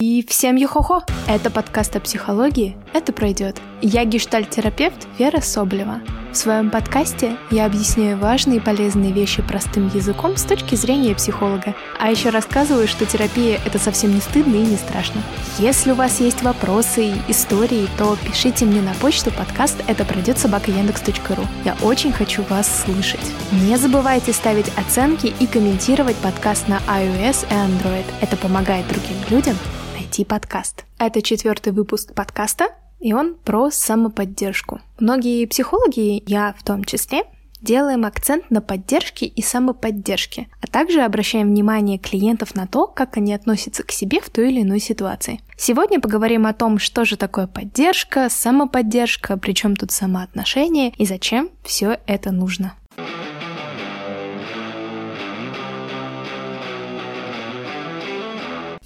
И всем йохохо! Это подкаст о психологии «Это пройдет». Я гештальт-терапевт Вера Соблева. В своем подкасте я объясняю важные и полезные вещи простым языком с точки зрения психолога. А еще рассказываю, что терапия — это совсем не стыдно и не страшно. Если у вас есть вопросы и истории, то пишите мне на почту подкаст «Это пройдет собака Яндекс.ру». Я очень хочу вас слышать. Не забывайте ставить оценки и комментировать подкаст на iOS и Android. Это помогает другим людям найти подкаст. Это четвертый выпуск подкаста, и он про самоподдержку. Многие психологи, я в том числе, делаем акцент на поддержке и самоподдержке, а также обращаем внимание клиентов на то, как они относятся к себе в той или иной ситуации. Сегодня поговорим о том, что же такое поддержка, самоподдержка, причем тут самоотношения и зачем все это нужно.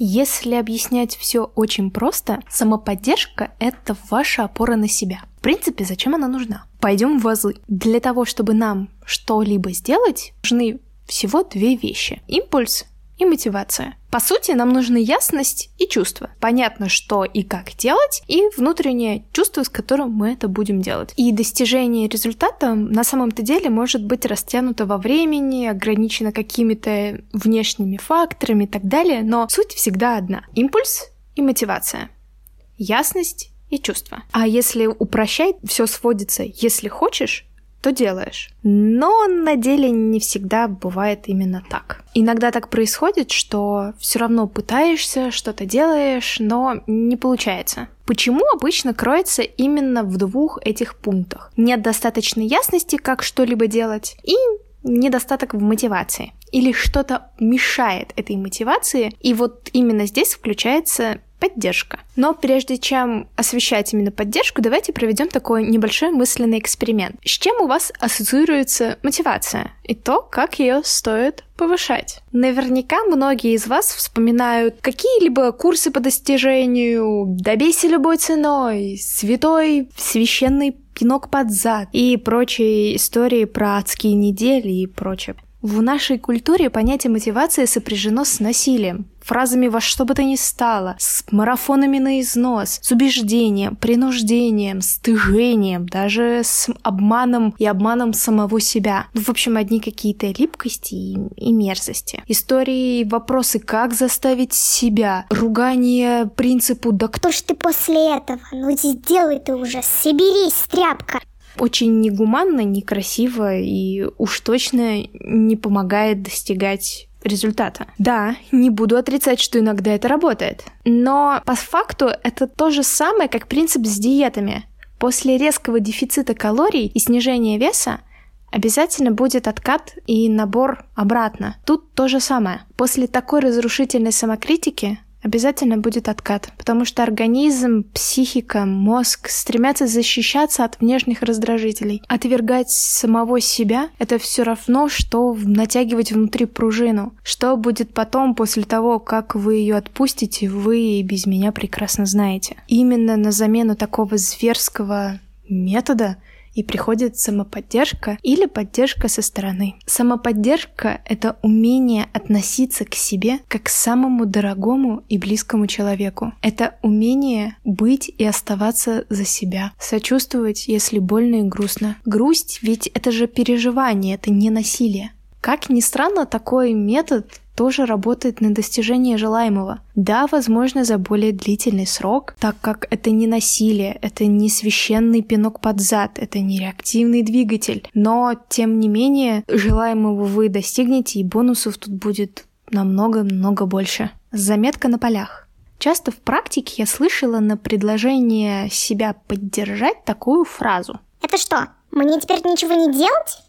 Если объяснять все очень просто, самоподдержка — это ваша опора на себя. В принципе, зачем она нужна? Пойдем в вазы. Для того, чтобы нам что-либо сделать, нужны всего две вещи. Импульс и мотивация. По сути, нам нужны ясность и чувство. Понятно, что и как делать, и внутреннее чувство, с которым мы это будем делать. И достижение результата на самом-то деле может быть растянуто во времени, ограничено какими-то внешними факторами и так далее, но суть всегда одна. Импульс и мотивация. Ясность и чувство. А если упрощать, все сводится, если хочешь, то делаешь. Но на деле не всегда бывает именно так. Иногда так происходит, что все равно пытаешься, что-то делаешь, но не получается. Почему обычно кроется именно в двух этих пунктах? Нет достаточной ясности, как что-либо делать, и недостаток в мотивации. Или что-то мешает этой мотивации, и вот именно здесь включается поддержка. Но прежде чем освещать именно поддержку, давайте проведем такой небольшой мысленный эксперимент. С чем у вас ассоциируется мотивация и то, как ее стоит повышать? Наверняка многие из вас вспоминают какие-либо курсы по достижению, добейся любой ценой, святой священный пинок под зад и прочие истории про адские недели и прочее. В нашей культуре понятие мотивации сопряжено с насилием, фразами «во что бы то ни стало», с марафонами на износ, с убеждением, принуждением, стыжением, даже с обманом и обманом самого себя. В общем, одни какие-то липкости и, и мерзости. Истории, вопросы «как заставить себя», ругание принципу «да кто ж ты после этого? Ну сделай ты уже, соберись, тряпка». Очень негуманно, некрасиво и уж точно не помогает достигать результата. Да, не буду отрицать, что иногда это работает. Но по факту это то же самое, как принцип с диетами. После резкого дефицита калорий и снижения веса обязательно будет откат и набор обратно. Тут то же самое. После такой разрушительной самокритики обязательно будет откат, потому что организм, психика, мозг стремятся защищаться от внешних раздражителей. Отвергать самого себя — это все равно, что натягивать внутри пружину. Что будет потом, после того, как вы ее отпустите, вы и без меня прекрасно знаете. Именно на замену такого зверского метода — и приходит самоподдержка или поддержка со стороны. Самоподдержка — это умение относиться к себе как к самому дорогому и близкому человеку. Это умение быть и оставаться за себя, сочувствовать, если больно и грустно. Грусть ведь это же переживание, это не насилие. Как ни странно, такой метод тоже работает на достижение желаемого. Да, возможно, за более длительный срок, так как это не насилие, это не священный пинок под зад, это не реактивный двигатель. Но, тем не менее, желаемого вы достигнете, и бонусов тут будет намного-много больше. Заметка на полях. Часто в практике я слышала на предложение себя поддержать такую фразу. Это что, мне теперь ничего не делать?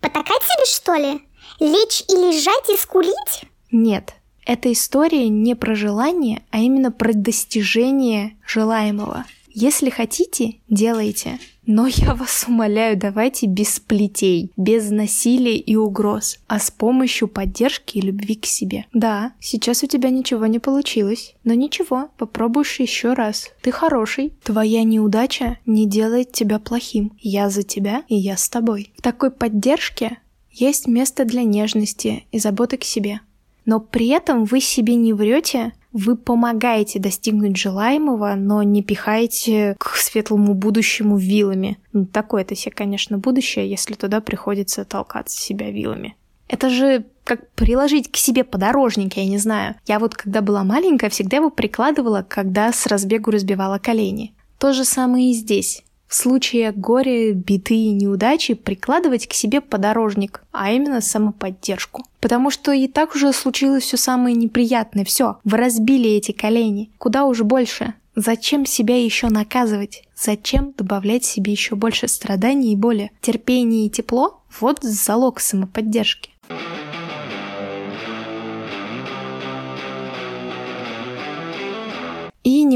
Потакать себе, что ли? Лечь и лежать и скулить? Нет, эта история не про желание, а именно про достижение желаемого. Если хотите, делайте. Но я вас умоляю, давайте без плетей, без насилия и угроз, а с помощью поддержки и любви к себе. Да, сейчас у тебя ничего не получилось, но ничего, попробуешь еще раз. Ты хороший. Твоя неудача не делает тебя плохим. Я за тебя, и я с тобой. В такой поддержке есть место для нежности и заботы к себе. Но при этом вы себе не врете, Вы помогаете достигнуть желаемого, но не пихаете к светлому будущему вилами. Не такое это себе, конечно, будущее, если туда приходится толкаться себя вилами. Это же как приложить к себе подорожник, я не знаю. Я вот, когда была маленькая, всегда его прикладывала, когда с разбегу разбивала колени. То же самое и здесь. В случае горя, беды и неудачи прикладывать к себе подорожник, а именно самоподдержку. Потому что и так уже случилось все самое неприятное. Все, вы разбили эти колени. Куда уж больше. Зачем себя еще наказывать? Зачем добавлять себе еще больше страданий и боли? Терпение и тепло – вот залог самоподдержки.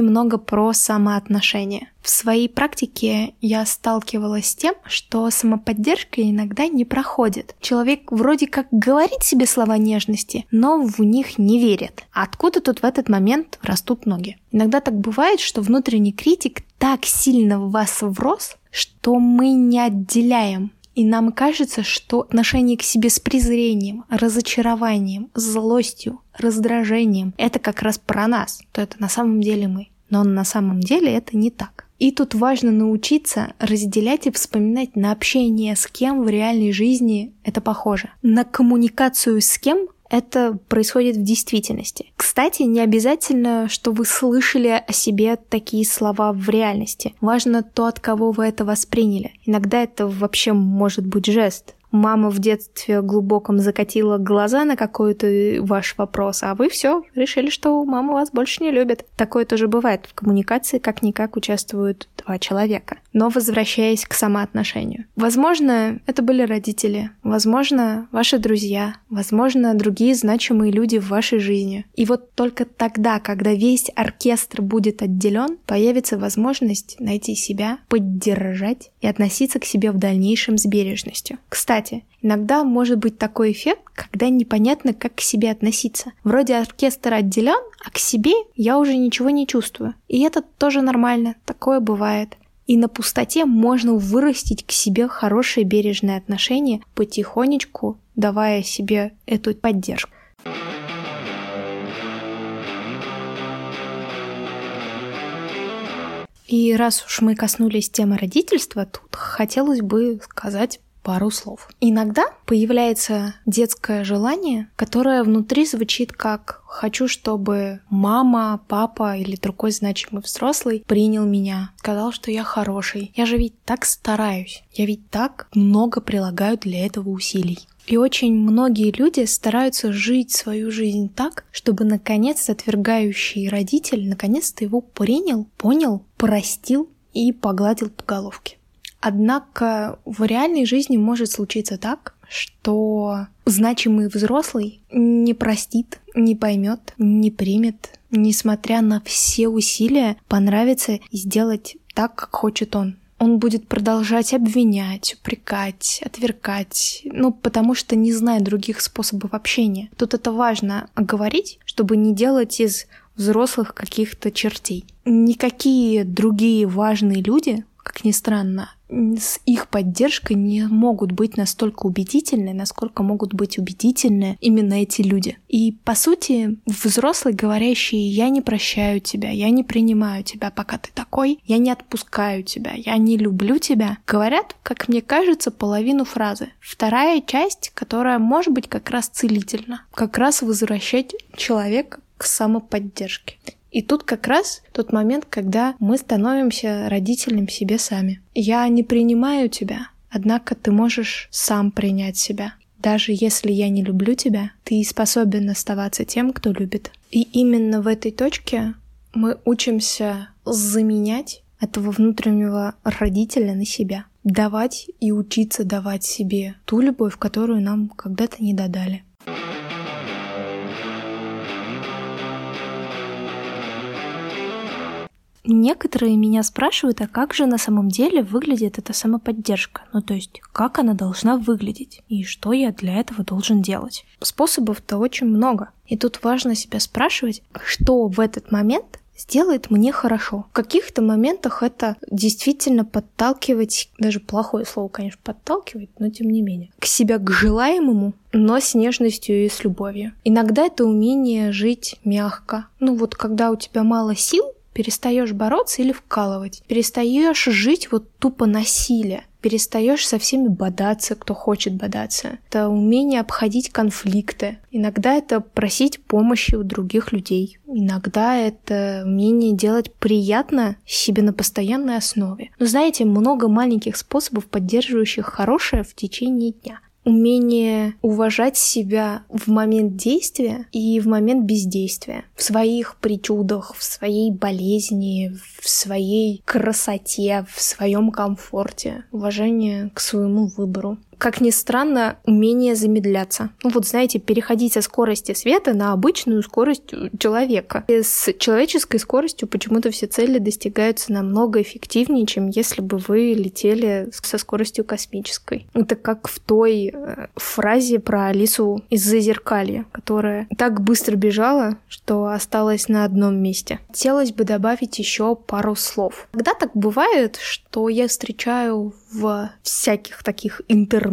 Немного про самоотношения. В своей практике я сталкивалась с тем, что самоподдержка иногда не проходит. Человек вроде как говорит себе слова нежности, но в них не верит. Откуда тут в этот момент растут ноги? Иногда так бывает, что внутренний критик так сильно в вас врос, что мы не отделяем и нам кажется, что отношение к себе с презрением, разочарованием, злостью, раздражением — это как раз про нас, то это на самом деле мы. Но на самом деле это не так. И тут важно научиться разделять и вспоминать на общение с кем в реальной жизни это похоже. На коммуникацию с кем это происходит в действительности. Кстати, не обязательно, что вы слышали о себе такие слова в реальности. Важно то, от кого вы это восприняли. Иногда это вообще может быть жест мама в детстве глубоком закатила глаза на какой-то ваш вопрос, а вы все решили, что мама вас больше не любит. Такое тоже бывает в коммуникации, как-никак участвуют два человека. Но возвращаясь к самоотношению. Возможно, это были родители, возможно, ваши друзья, возможно, другие значимые люди в вашей жизни. И вот только тогда, когда весь оркестр будет отделен, появится возможность найти себя, поддержать и относиться к себе в дальнейшем с бережностью. Кстати, кстати, иногда может быть такой эффект, когда непонятно, как к себе относиться. Вроде оркестр отделен, а к себе я уже ничего не чувствую. И это тоже нормально, такое бывает. И на пустоте можно вырастить к себе хорошее бережное отношение, потихонечку давая себе эту поддержку. И раз уж мы коснулись темы родительства, тут хотелось бы сказать пару слов. Иногда появляется детское желание, которое внутри звучит как «хочу, чтобы мама, папа или другой значимый взрослый принял меня, сказал, что я хороший. Я же ведь так стараюсь, я ведь так много прилагаю для этого усилий». И очень многие люди стараются жить свою жизнь так, чтобы наконец отвергающий родитель наконец-то его принял, понял, простил и погладил по головке. Однако в реальной жизни может случиться так, что значимый взрослый не простит, не поймет, не примет, несмотря на все усилия, понравится и сделать так, как хочет он. Он будет продолжать обвинять, упрекать, отвергать, ну, потому что не знает других способов общения. Тут это важно оговорить, чтобы не делать из взрослых каких-то чертей. Никакие другие важные люди как ни странно, с их поддержкой не могут быть настолько убедительны, насколько могут быть убедительны именно эти люди. И, по сути, взрослые, говорящие «я не прощаю тебя, я не принимаю тебя, пока ты такой, я не отпускаю тебя, я не люблю тебя», говорят, как мне кажется, половину фразы. Вторая часть, которая может быть как раз целительна, как раз возвращать человека к самоподдержке. И тут как раз тот момент, когда мы становимся родителем себе сами. Я не принимаю тебя, однако ты можешь сам принять себя. Даже если я не люблю тебя, ты способен оставаться тем, кто любит. И именно в этой точке мы учимся заменять этого внутреннего родителя на себя. Давать и учиться давать себе ту любовь, которую нам когда-то не додали. Некоторые меня спрашивают, а как же на самом деле выглядит эта самоподдержка? Ну, то есть, как она должна выглядеть? И что я для этого должен делать? Способов-то очень много. И тут важно себя спрашивать, что в этот момент сделает мне хорошо. В каких-то моментах это действительно подталкивать, даже плохое слово, конечно, подталкивать, но тем не менее, к себя к желаемому, но с нежностью и с любовью. Иногда это умение жить мягко. Ну вот когда у тебя мало сил, перестаешь бороться или вкалывать, перестаешь жить вот тупо насилие, перестаешь со всеми бодаться, кто хочет бодаться. Это умение обходить конфликты. Иногда это просить помощи у других людей. Иногда это умение делать приятно себе на постоянной основе. Но знаете, много маленьких способов, поддерживающих хорошее в течение дня умение уважать себя в момент действия и в момент бездействия, в своих причудах, в своей болезни, в своей красоте, в своем комфорте, уважение к своему выбору как ни странно, умение замедляться. Ну вот, знаете, переходить со скорости света на обычную скорость человека. И с человеческой скоростью почему-то все цели достигаются намного эффективнее, чем если бы вы летели со скоростью космической. Это как в той э, фразе про Алису из Зазеркалья, которая так быстро бежала, что осталась на одном месте. Хотелось бы добавить еще пару слов. Когда так бывает, что я встречаю в всяких таких интернетах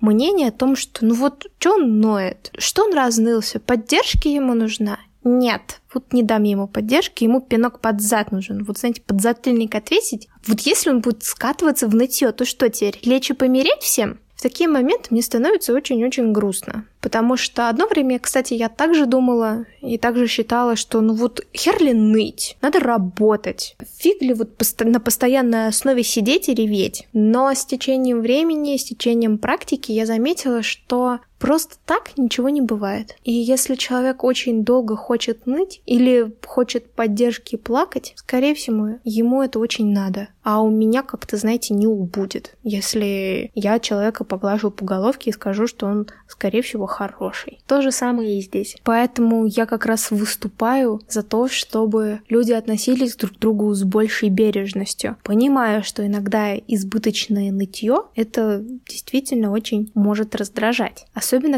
мнение о том, что ну вот что он ноет, что он разнылся, поддержки ему нужна. Нет, вот не дам ему поддержки, ему пинок под зад нужен. Вот, знаете, под затыльник отвесить. Вот если он будет скатываться в нытье, то что теперь, лечь и помереть всем? В такие моменты мне становится очень-очень грустно. Потому что одно время, кстати, я также думала и также считала, что ну вот хер ли ныть, надо работать. Фиг ли вот на постоянной основе сидеть и реветь. Но с течением времени, с течением практики я заметила, что Просто так ничего не бывает. И если человек очень долго хочет ныть или хочет поддержки и плакать, скорее всего, ему это очень надо. А у меня как-то, знаете, не убудет, если я человека поглажу по головке и скажу, что он, скорее всего, хороший. То же самое и здесь. Поэтому я как раз выступаю за то, чтобы люди относились друг к другу с большей бережностью, понимая, что иногда избыточное нытье это действительно очень может раздражать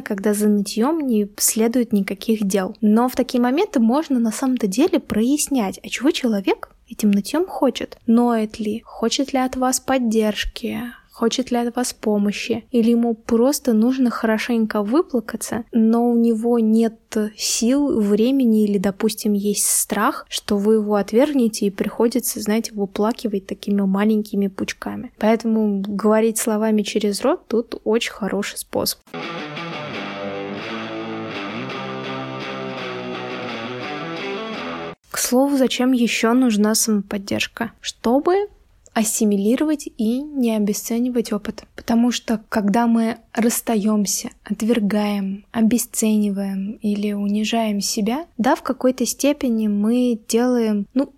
когда за нытьем не следует никаких дел. Но в такие моменты можно на самом-то деле прояснять, а чего человек этим нытьем хочет. Ноет ли? Хочет ли от вас поддержки? Хочет ли от вас помощи, или ему просто нужно хорошенько выплакаться, но у него нет сил, времени или, допустим, есть страх, что вы его отвергнете и приходится, знаете, выплакивать такими маленькими пучками. Поэтому говорить словами через рот тут очень хороший способ. К слову, зачем еще нужна самоподдержка? Чтобы ассимилировать и не обесценивать опыт. Потому что когда мы расстаемся, отвергаем, обесцениваем или унижаем себя, да, в какой-то степени мы делаем, ну,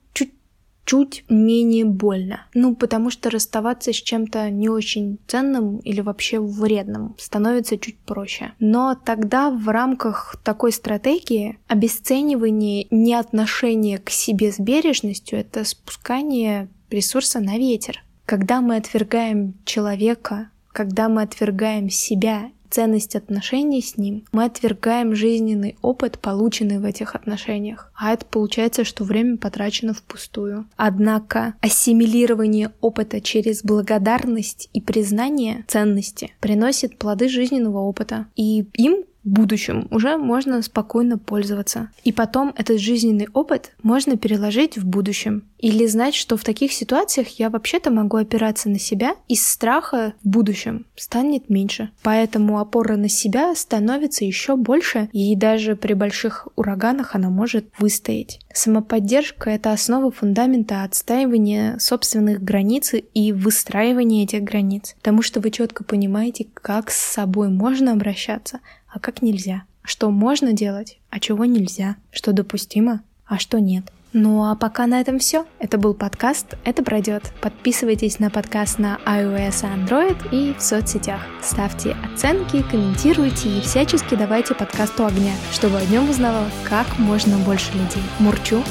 чуть менее больно. Ну, потому что расставаться с чем-то не очень ценным или вообще вредным становится чуть проще. Но тогда в рамках такой стратегии обесценивание неотношения к себе с бережностью — это спускание ресурса на ветер. Когда мы отвергаем человека, когда мы отвергаем себя ценность отношений с ним, мы отвергаем жизненный опыт, полученный в этих отношениях. А это получается, что время потрачено впустую. Однако ассимилирование опыта через благодарность и признание ценности приносит плоды жизненного опыта. И им будущем уже можно спокойно пользоваться. И потом этот жизненный опыт можно переложить в будущем. Или знать, что в таких ситуациях я вообще-то могу опираться на себя, из страха в будущем станет меньше. Поэтому опора на себя становится еще больше, и даже при больших ураганах она может выстоять. Самоподдержка — это основа фундамента отстаивания собственных границ и выстраивания этих границ, потому что вы четко понимаете, как с собой можно обращаться, а как нельзя. Что можно делать, а чего нельзя. Что допустимо, а что нет. Ну а пока на этом все. Это был подкаст «Это пройдет». Подписывайтесь на подкаст на iOS и Android и в соцсетях. Ставьте оценки, комментируйте и всячески давайте подкасту огня, чтобы о нем узнавало как можно больше людей. Мурчу,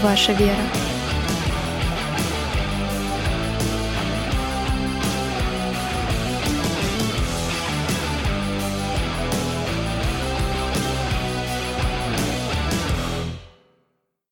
ваша Вера.